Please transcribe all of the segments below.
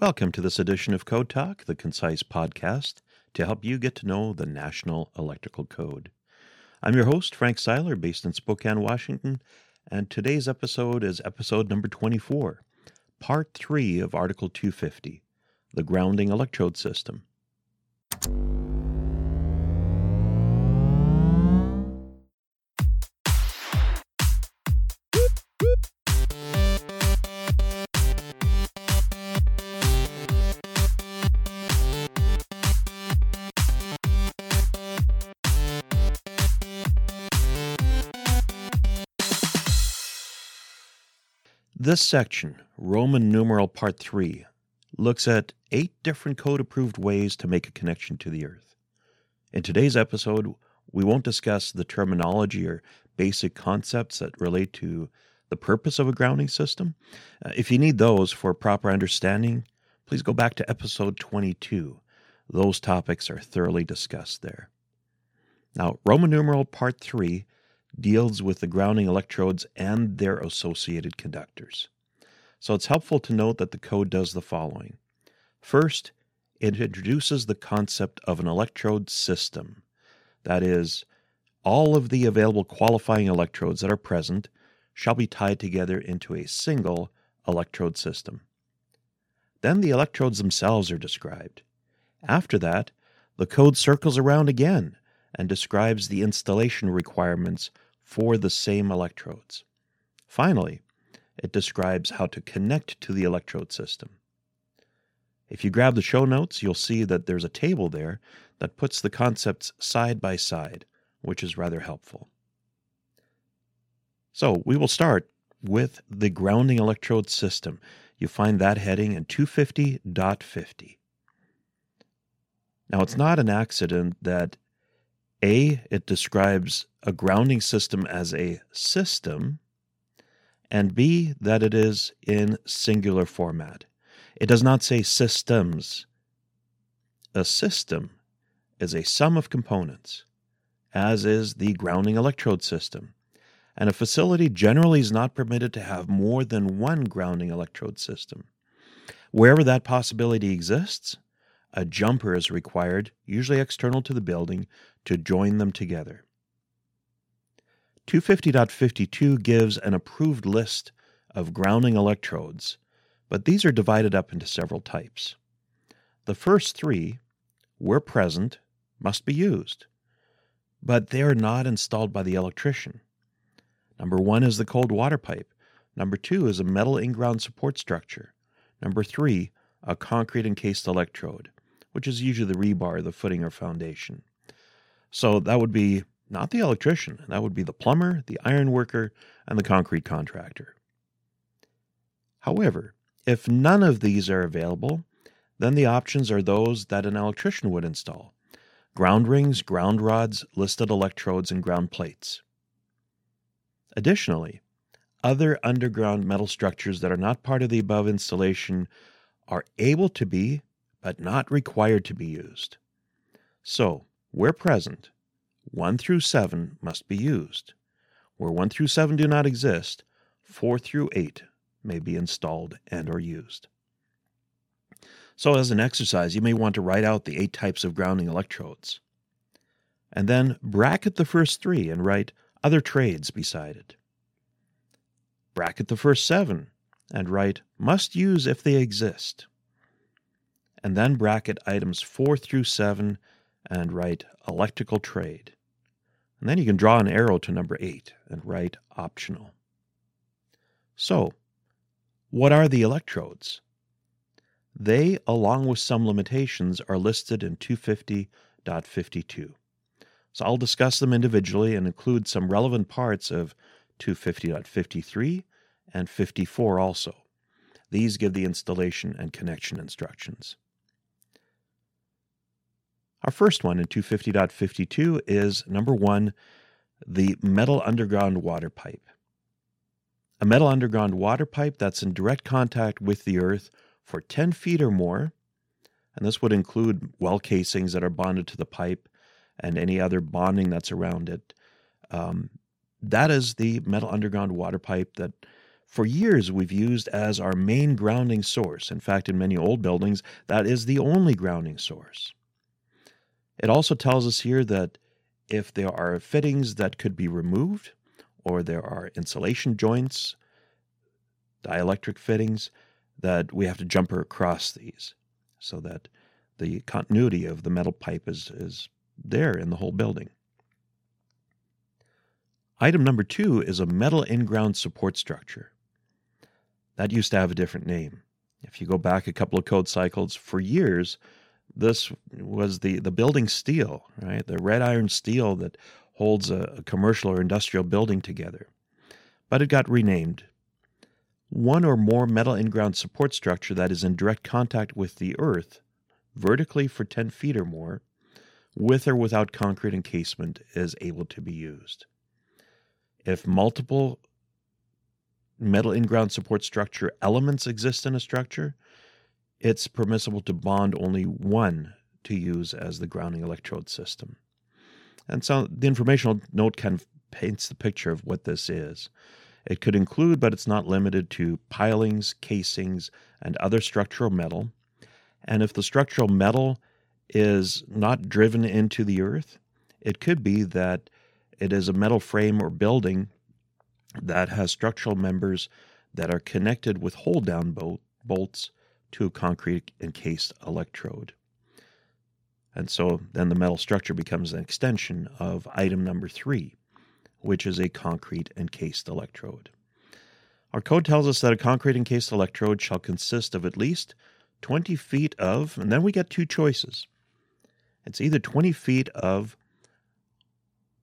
Welcome to this edition of Code Talk, the concise podcast to help you get to know the National Electrical Code. I'm your host, Frank Seiler, based in Spokane, Washington, and today's episode is episode number 24, part 3 of Article 250, the Grounding Electrode System. This section, Roman numeral part 3, looks at eight different code approved ways to make a connection to the Earth. In today's episode, we won't discuss the terminology or basic concepts that relate to the purpose of a grounding system. Uh, if you need those for proper understanding, please go back to episode 22. Those topics are thoroughly discussed there. Now, Roman numeral part 3 deals with the grounding electrodes and their associated conductors. So it's helpful to note that the code does the following. First, it introduces the concept of an electrode system. That is, all of the available qualifying electrodes that are present shall be tied together into a single electrode system. Then the electrodes themselves are described. After that, the code circles around again and describes the installation requirements for the same electrodes. Finally, it describes how to connect to the electrode system. If you grab the show notes, you'll see that there's a table there that puts the concepts side by side, which is rather helpful. So we will start with the grounding electrode system. You find that heading in 250.50. Now, it's not an accident that A, it describes a grounding system as a system, and B, that it is in singular format. It does not say systems. A system is a sum of components, as is the grounding electrode system, and a facility generally is not permitted to have more than one grounding electrode system. Wherever that possibility exists, a jumper is required, usually external to the building, to join them together. 250.52 gives an approved list of grounding electrodes, but these are divided up into several types. The first three, where present, must be used, but they are not installed by the electrician. Number one is the cold water pipe. Number two is a metal in ground support structure. Number three, a concrete encased electrode, which is usually the rebar, the footing, or foundation. So that would be not the electrician. That would be the plumber, the iron worker, and the concrete contractor. However, if none of these are available, then the options are those that an electrician would install ground rings, ground rods, listed electrodes, and ground plates. Additionally, other underground metal structures that are not part of the above installation are able to be, but not required to be used. So, where present, 1 through 7 must be used. Where 1 through 7 do not exist, 4 through 8 may be installed and or used. So as an exercise, you may want to write out the eight types of grounding electrodes. And then bracket the first three and write other trades beside it. Bracket the first seven and write must use if they exist. And then bracket items 4 through 7 and write electrical trade. And then you can draw an arrow to number 8 and write optional. So, what are the electrodes? They, along with some limitations, are listed in 250.52. So I'll discuss them individually and include some relevant parts of 250.53 and 54 also. These give the installation and connection instructions. Our first one in 250.52 is number one, the metal underground water pipe. A metal underground water pipe that's in direct contact with the earth for 10 feet or more, and this would include well casings that are bonded to the pipe and any other bonding that's around it. Um, that is the metal underground water pipe that for years we've used as our main grounding source. In fact, in many old buildings, that is the only grounding source. It also tells us here that if there are fittings that could be removed, or there are insulation joints, dielectric fittings, that we have to jumper across these so that the continuity of the metal pipe is, is there in the whole building. Item number two is a metal in ground support structure. That used to have a different name. If you go back a couple of code cycles, for years, this was the, the building steel, right? The red iron steel that holds a, a commercial or industrial building together. But it got renamed. One or more metal in ground support structure that is in direct contact with the earth, vertically for 10 feet or more, with or without concrete encasement, is able to be used. If multiple metal in ground support structure elements exist in a structure, it's permissible to bond only one to use as the grounding electrode system. And so the informational note kind of paints the picture of what this is. It could include, but it's not limited to, pilings, casings, and other structural metal. And if the structural metal is not driven into the earth, it could be that it is a metal frame or building that has structural members that are connected with hold down bolt, bolts to a concrete encased electrode. And so then the metal structure becomes an extension of item number three, which is a concrete encased electrode. Our code tells us that a concrete encased electrode shall consist of at least 20 feet of, and then we get two choices. It's either 20 feet of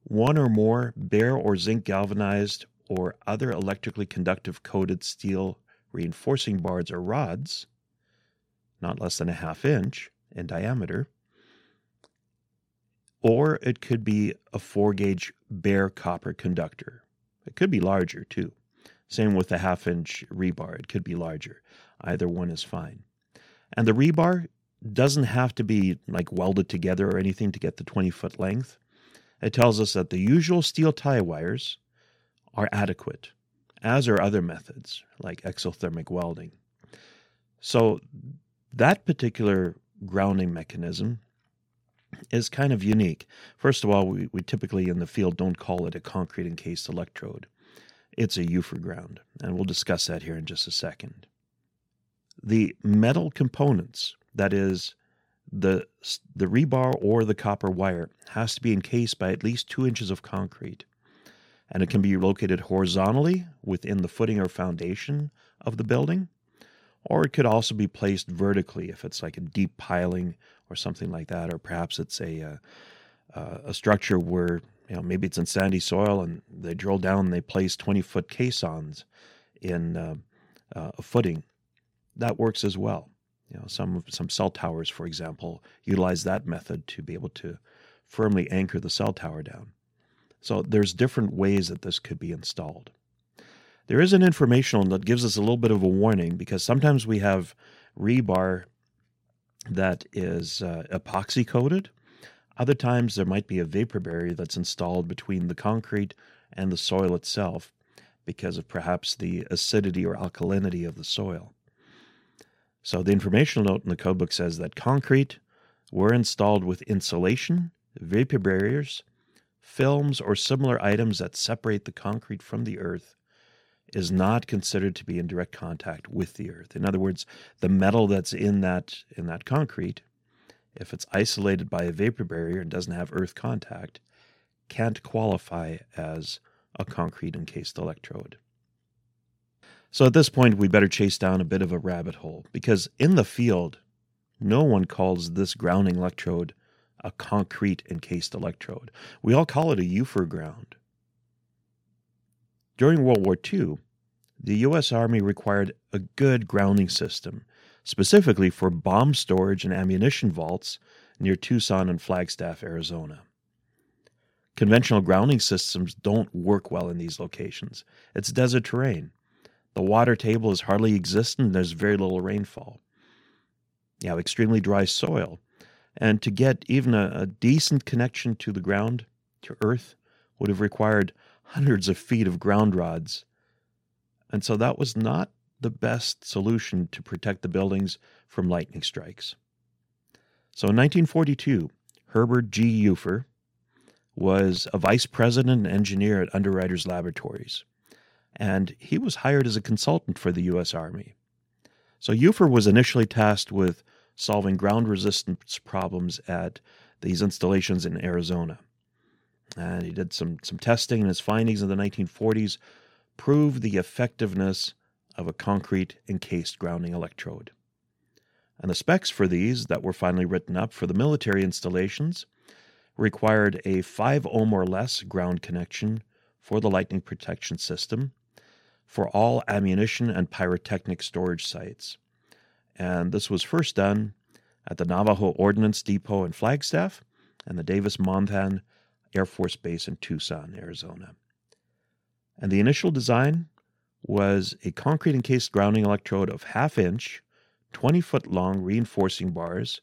one or more bare or zinc galvanized or other electrically conductive coated steel reinforcing bars or rods, not less than a half inch in diameter, or it could be a 4 gauge bare copper conductor. It could be larger too. Same with the half inch rebar, it could be larger. Either one is fine. And the rebar doesn't have to be like welded together or anything to get the 20 foot length. It tells us that the usual steel tie wires are adequate, as are other methods like exothermic welding. So that particular grounding mechanism is kind of unique. First of all, we, we typically in the field don't call it a concrete encased electrode. It's a Ufer ground, and we'll discuss that here in just a second. The metal components, that is, the, the rebar or the copper wire, has to be encased by at least two inches of concrete, and it can be located horizontally within the footing or foundation of the building or it could also be placed vertically if it's like a deep piling or something like that, or perhaps it's a uh, uh, a structure where you know maybe it's in sandy soil and they drill down and they place 20 foot caissons in uh, uh, a footing. That works as well. You know, some some cell towers, for example, utilize that method to be able to firmly anchor the cell tower down. So there's different ways that this could be installed. There is an informational note that gives us a little bit of a warning because sometimes we have rebar that is uh, epoxy coated. Other times there might be a vapor barrier that's installed between the concrete and the soil itself because of perhaps the acidity or alkalinity of the soil. So the informational note in the codebook says that concrete were installed with insulation, vapor barriers, films, or similar items that separate the concrete from the earth is not considered to be in direct contact with the earth. In other words, the metal that's in that in that concrete, if it's isolated by a vapor barrier and doesn't have earth contact, can't qualify as a concrete encased electrode. So at this point, we better chase down a bit of a rabbit hole because in the field, no one calls this grounding electrode a concrete encased electrode. We all call it a Ufer ground. During World War II, the U.S. Army required a good grounding system, specifically for bomb storage and ammunition vaults near Tucson and Flagstaff, Arizona. Conventional grounding systems don't work well in these locations. It's desert terrain. The water table is hardly existent and there's very little rainfall. You have extremely dry soil. And to get even a, a decent connection to the ground, to earth, would have required hundreds of feet of ground rods And so that was not the best solution to protect the buildings from lightning strikes. So in 1942, Herbert G. Ufer was a vice president and engineer at Underwriters Laboratories, and he was hired as a consultant for the U.S. Army. So Ufer was initially tasked with solving ground resistance problems at these installations in Arizona. And he did some, some testing, and his findings in the 1940s proved the effectiveness of a concrete encased grounding electrode. And the specs for these that were finally written up for the military installations required a 5 ohm or less ground connection for the lightning protection system for all ammunition and pyrotechnic storage sites. And this was first done at the Navajo Ordnance Depot in Flagstaff and the Davis Monthan Air Force Base in Tucson, Arizona. And the initial design was a concrete encased grounding electrode of half inch, 20 foot long reinforcing bars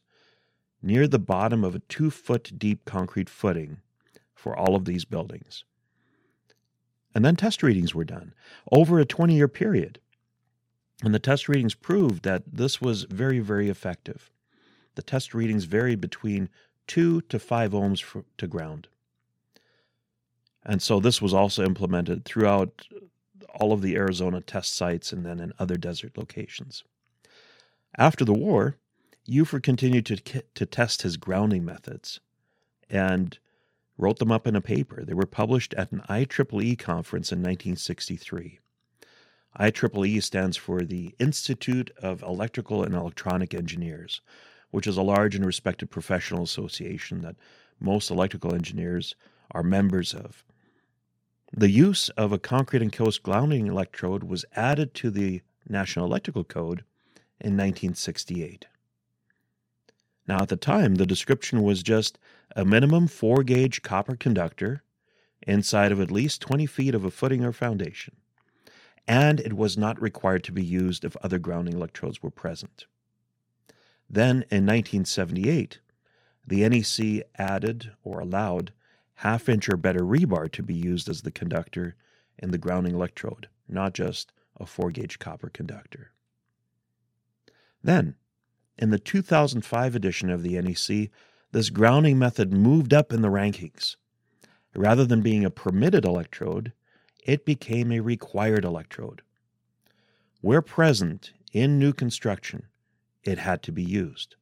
near the bottom of a two foot deep concrete footing for all of these buildings. And then test readings were done over a 20 year period. And the test readings proved that this was very, very effective. The test readings varied between 2 to 5 ohms for, to ground. And so this was also implemented throughout all of the Arizona test sites and then in other desert locations. After the war, Ufer continued to, to test his grounding methods and wrote them up in a paper. They were published at an IEEE conference in 1963. IEEE stands for the Institute of Electrical and Electronic Engineers, which is a large and respected professional association that most electrical engineers are members of. The use of a concrete and encased grounding electrode was added to the National Electrical Code in 1968. Now, at the time, the description was just a minimum 4 gauge copper conductor inside of at least 20 feet of a footing or foundation, and it was not required to be used if other grounding electrodes were present. Then, in 1978, the NEC added or allowed half inch or better rebar to be used as the conductor in the grounding electrode, not just a 4 gauge copper conductor. Then, in the 2005 edition of the NEC, this grounding method moved up in the rankings. Rather than being a permitted electrode, it became a required electrode. Where present in new construction, it had to be used.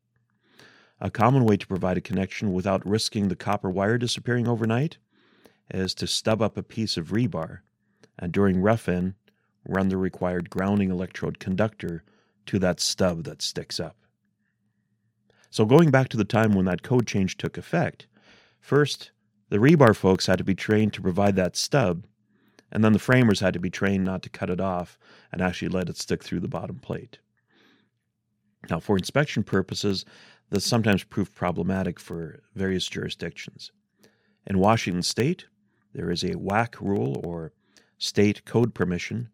A common way to provide a connection without risking the copper wire disappearing overnight is to stub up a piece of rebar and during rough in, run the required grounding electrode conductor to that stub that sticks up. So, going back to the time when that code change took effect, first, the rebar folks had to be trained to provide that stub, and then the framers had to be trained not to cut it off and actually let it stick through the bottom plate. Now, for inspection purposes, this sometimes proved problematic for various jurisdictions. In Washington state, there is a WAC rule or state code permission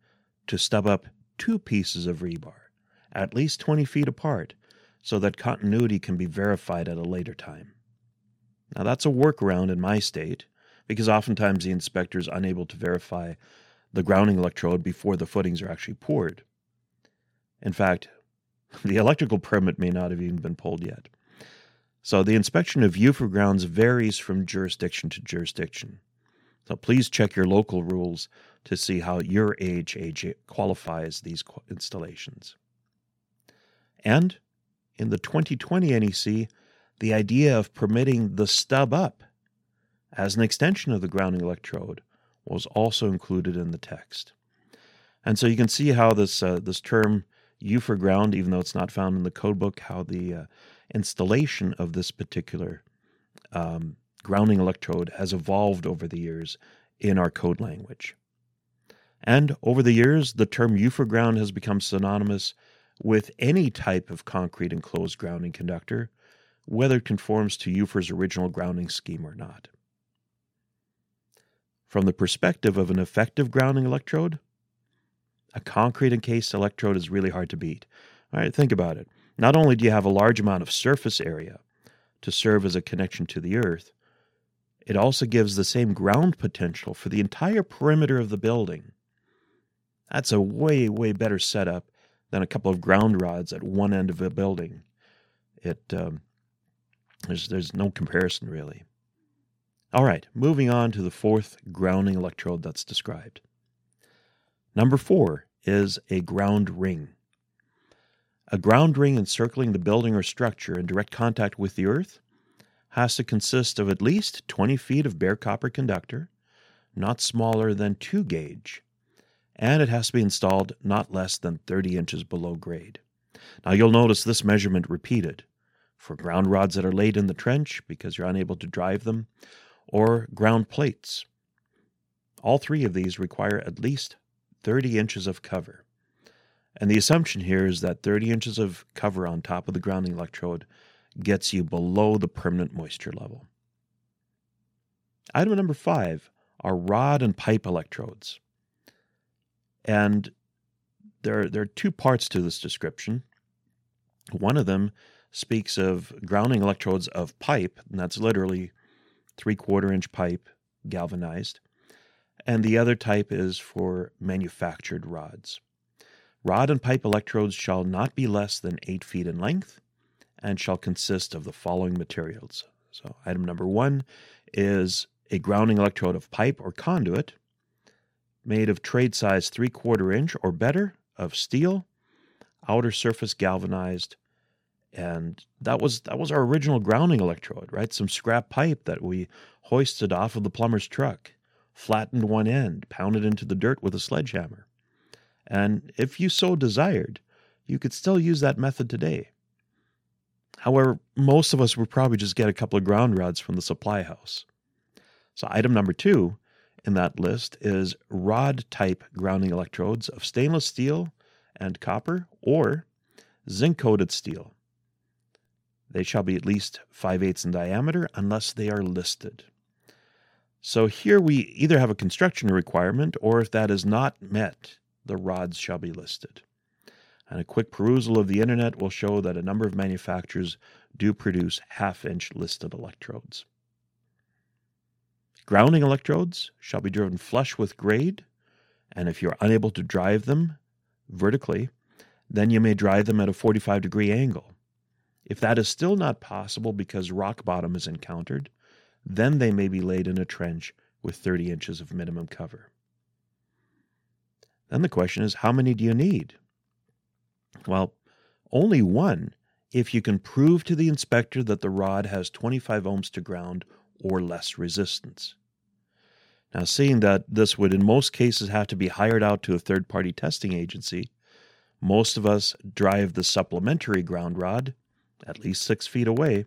to stub up two pieces of rebar, at least 20 feet apart, so that continuity can be verified at a later time. Now, that's a workaround in my state because oftentimes the inspector is unable to verify the grounding electrode before the footings are actually poured. In fact, the electrical permit may not have even been pulled yet. So the inspection of UFER grounds varies from jurisdiction to jurisdiction. So please check your local rules to see how your AHJ qualifies these installations. And in the 2020 NEC, the idea of permitting the stub up as an extension of the grounding electrode was also included in the text. And so you can see how this uh, this term Ufer ground, even though it's not found in the code book, how the uh, installation of this particular um, grounding electrode has evolved over the years in our code language. And over the years, the term Ufer ground has become synonymous with any type of concrete enclosed grounding conductor, whether it conforms to UFER's original grounding scheme or not. From the perspective of an effective grounding electrode, a concrete encased electrode is really hard to beat. All right, think about it. Not only do you have a large amount of surface area to serve as a connection to the earth, it also gives the same ground potential for the entire perimeter of the building. That's a way, way better setup than a couple of ground rods at one end of a building. It um, there's there's no comparison really. All right, moving on to the fourth grounding electrode that's described. Number four is a ground ring. A ground ring encircling the building or structure in direct contact with the earth has to consist of at least 20 feet of bare copper conductor, not smaller than 2 gauge, and it has to be installed not less than 30 inches below grade. Now you'll notice this measurement repeated for ground rods that are laid in the trench because you're unable to drive them, or ground plates. All three of these require at least 30 inches of cover. And the assumption here is that 30 inches of cover on top of the grounding electrode gets you below the permanent moisture level. Item number five are rod and pipe electrodes. And there, there are two parts to this description. One of them speaks of grounding electrodes of pipe, and that's literally three quarter inch pipe galvanized. And the other type is for manufactured rods. Rod and pipe electrodes shall not be less than eight feet in length and shall consist of the following materials. So, item number one is a grounding electrode of pipe or conduit made of trade size three quarter inch or better of steel, outer surface galvanized, and that was that was our original grounding electrode, right? Some scrap pipe that we hoisted off of the plumber's truck, flattened one end, pounded into the dirt with a sledgehammer. And if you so desired, you could still use that method today. However, most of us would probably just get a couple of ground rods from the supply house. So, item number two in that list is rod type grounding electrodes of stainless steel and copper or zinc coated steel. They shall be at least 5 eighths in diameter unless they are listed. So here we either have a construction requirement or if that is not met, the rods shall be listed. And a quick perusal of the internet will show that a number of manufacturers do produce half inch listed electrodes. Grounding electrodes shall be driven flush with grade, and if you're unable to drive them vertically, then you may drive them at a 45 degree angle. If that is still not possible because rock bottom is encountered, then they may be laid in a trench with 30 inches of minimum cover. Then the question is how many do you need? Well, only one if you can prove to the inspector that the rod has 25 ohms to ground or less resistance. Now, seeing that this would in most cases have to be hired out to a third party testing agency, most of us drive the supplementary ground rod at least six feet away,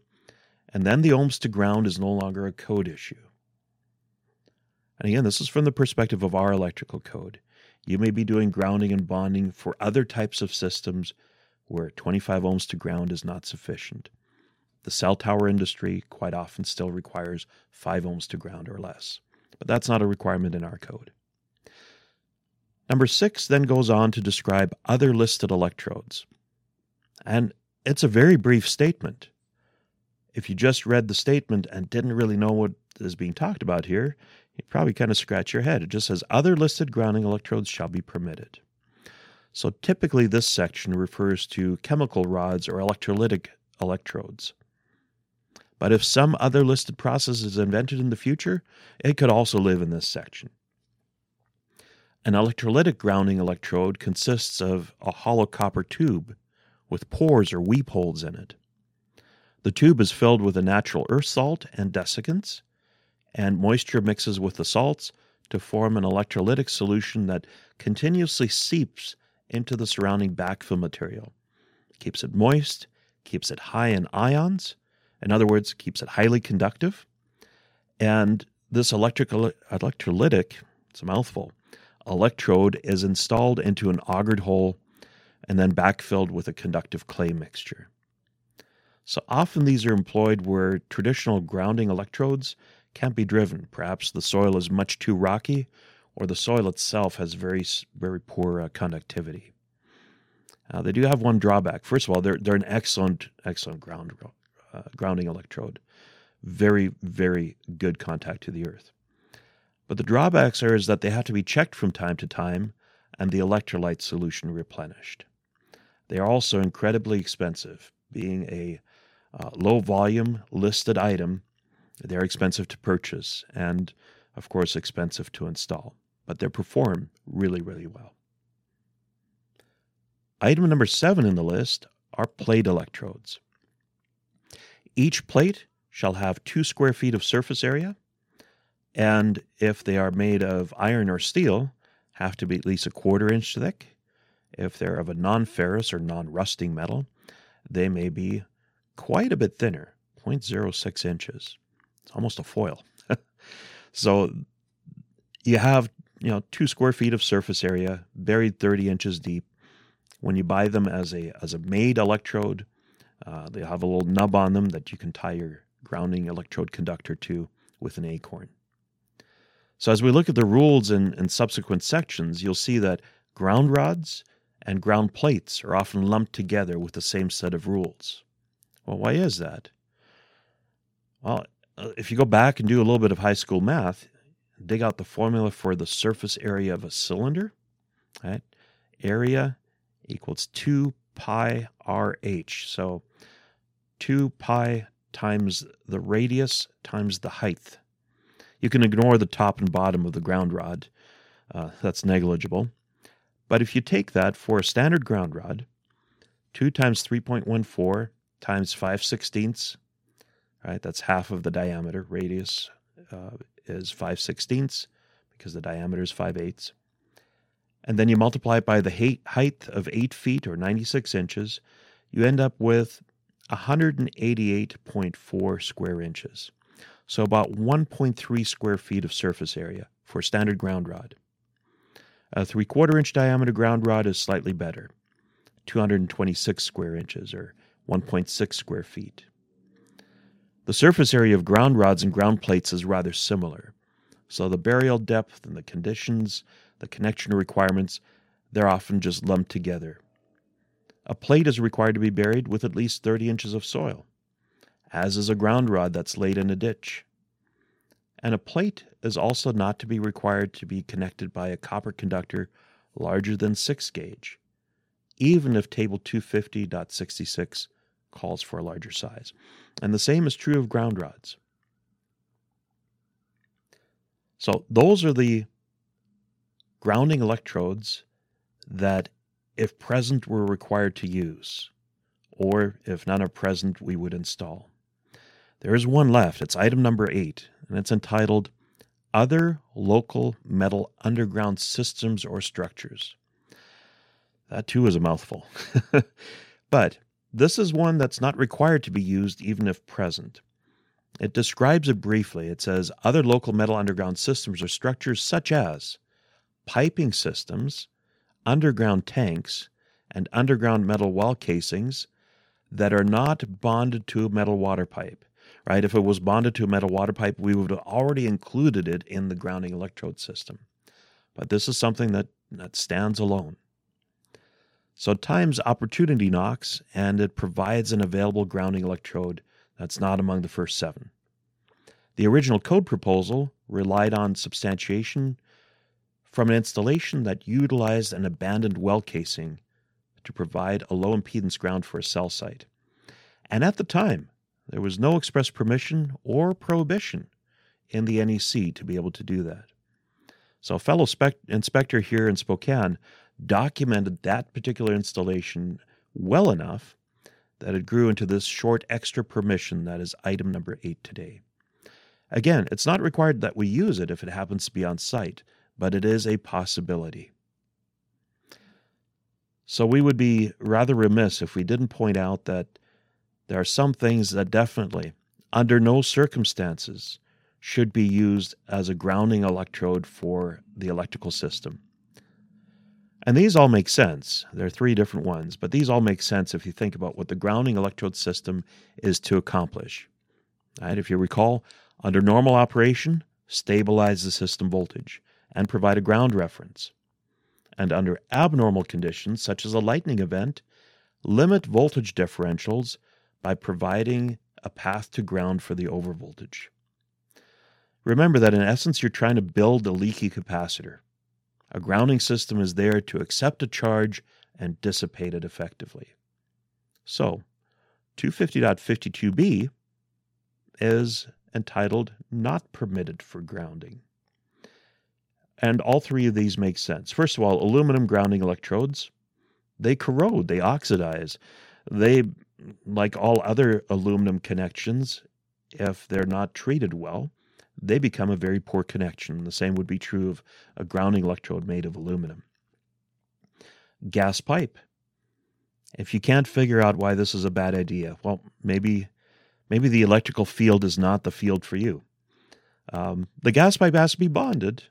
and then the ohms to ground is no longer a code issue. And again, this is from the perspective of our electrical code. You may be doing grounding and bonding for other types of systems where 25 ohms to ground is not sufficient. The cell tower industry quite often still requires 5 ohms to ground or less, but that's not a requirement in our code. Number six then goes on to describe other listed electrodes. And it's a very brief statement. If you just read the statement and didn't really know what is being talked about here, you'd probably kind of scratch your head. It just says other listed grounding electrodes shall be permitted. So typically, this section refers to chemical rods or electrolytic electrodes. But if some other listed process is invented in the future, it could also live in this section. An electrolytic grounding electrode consists of a hollow copper tube with pores or weep holes in it. The tube is filled with a natural earth salt and desiccants, and moisture mixes with the salts to form an electrolytic solution that continuously seeps into the surrounding backfill material. Keeps it moist, keeps it high in ions, in other words, keeps it highly conductive. And this electrical, electrolytic, it's a mouthful, electrode is installed into an augered hole and then backfilled with a conductive clay mixture. So often these are employed where traditional grounding electrodes can't be driven. Perhaps the soil is much too rocky or the soil itself has very, very poor uh, conductivity. Uh, they do have one drawback. First of all, they're, they're an excellent, excellent ground uh, grounding electrode. Very, very good contact to the earth. But the drawbacks are is that they have to be checked from time to time and the electrolyte solution replenished. They are also incredibly expensive, being a uh, low volume listed item. They're expensive to purchase and, of course, expensive to install, but they perform really, really well. Item number seven in the list are plate electrodes. Each plate shall have two square feet of surface area, and if they are made of iron or steel, have to be at least a quarter inch thick. If they're of a non ferrous or non rusting metal, they may be quite a bit thinner, 0.06 inches. It's almost a foil. so you have you know two square feet of surface area buried 30 inches deep when you buy them as a as a made electrode uh, they have a little nub on them that you can tie your grounding electrode conductor to with an acorn so as we look at the rules in, in subsequent sections you'll see that ground rods and ground plates are often lumped together with the same set of rules well, why is that? Well, uh, if you go back and do a little bit of high school math, dig out the formula for the surface area of a cylinder, right? Area equals 2 pi RH. So 2 pi times the radius times the height. You can ignore the top and bottom of the ground rod. Uh, that's negligible. But if you take that for a standard ground rod, 2 times 3.14 times 5 sixteenths, right? That's half of the diameter. Radius uh, is 5 sixteenths because the diameter is 5 eighths. And then you multiply it by the height of 8 feet or 96 inches, you end up with 188.4 square inches. So about 1.3 square feet of surface area for standard ground rod. A three quarter inch diameter ground rod is slightly better, 226 square inches or 1.6 square feet. The surface area of ground rods and ground plates is rather similar, so the burial depth and the conditions, the connection requirements, they're often just lumped together. A plate is required to be buried with at least 30 inches of soil, as is a ground rod that's laid in a ditch. And a plate is also not to be required to be connected by a copper conductor larger than 6 gauge, even if Table 250.66 calls for a larger size. And the same is true of ground rods. So those are the grounding electrodes that, if present, we're required to use, or if none are present, we would install. There is one left. It's item number eight, and it's entitled Other Local Metal Underground Systems or Structures. That too is a mouthful. but this is one that's not required to be used even if present. It describes it briefly. It says other local metal underground systems or structures such as piping systems, underground tanks, and underground metal well casings that are not bonded to a metal water pipe. Right? If it was bonded to a metal water pipe, we would have already included it in the grounding electrode system. But this is something that, that stands alone. So times opportunity knocks, and it provides an available grounding electrode that's not among the first seven. The original code proposal relied on substantiation from an installation that utilized an abandoned well casing to provide a low impedance ground for a cell site. And at the time, there was no express permission or prohibition in the NEC to be able to do that. So, a fellow spec- inspector here in Spokane documented that particular installation well enough that it grew into this short extra permission that is item number eight today. Again, it's not required that we use it if it happens to be on site, but it is a possibility. So we would be rather remiss if we didn't point out that there are some things that definitely, under no circumstances, should be used as a grounding electrode for the electrical system. And these all make sense. There are three different ones, but these all make sense if you think about what the grounding electrode system is to accomplish. Right? If you recall, under normal operation, stabilize the system voltage and provide a ground reference. And under abnormal conditions, such as a lightning event, limit voltage differentials by providing a path to ground for the overvoltage. Remember that in essence, you're trying to build a leaky capacitor A grounding system is there to accept a charge and dissipate it effectively. So, 250.52b is entitled Not Permitted for Grounding. And all three of these make sense. First of all, aluminum grounding electrodes, they corrode, they oxidize. They, like all other aluminum connections, if they're not treated well, they become a very poor connection. The same would be true of a grounding electrode made of aluminum. Gas pipe. If you can't figure out why this is a bad idea, well, maybe maybe the electrical field is not the field for you. Um, the gas pipe has to be bonded,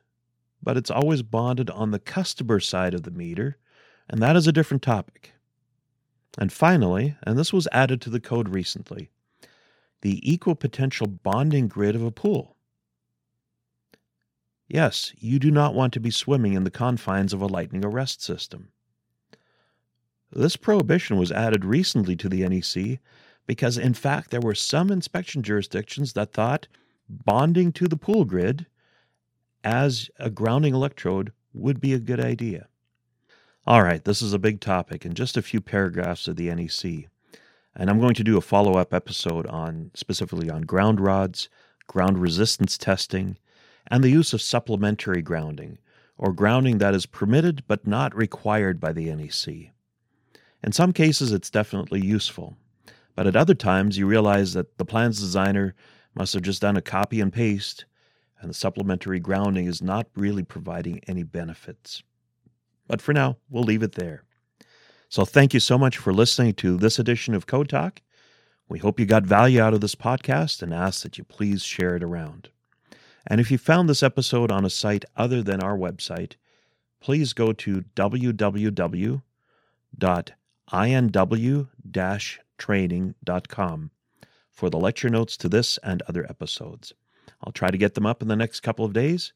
but it's always bonded on the customer side of the meter, and that is a different topic. And finally, and this was added to the code recently, the equal potential bonding grid of a pool. Yes, you do not want to be swimming in the confines of a lightning arrest system. This prohibition was added recently to the NEC because, in fact, there were some inspection jurisdictions that thought bonding to the pool grid as a grounding electrode would be a good idea. All right, this is a big topic and just a few paragraphs of the NEC. And I'm going to do a follow up episode on specifically on ground rods, ground resistance testing, and the use of supplementary grounding, or grounding that is permitted but not required by the NEC. In some cases, it's definitely useful, but at other times, you realize that the plan's designer must have just done a copy and paste, and the supplementary grounding is not really providing any benefits. But for now, we'll leave it there. So thank you so much for listening to this edition of Code Talk. We hope you got value out of this podcast and ask that you please share it around. And if you found this episode on a site other than our website, please go to www.inw-training.com for the lecture notes to this and other episodes. I'll try to get them up in the next couple of days.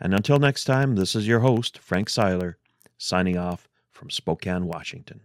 And until next time, this is your host, Frank Seiler, signing off from Spokane, Washington.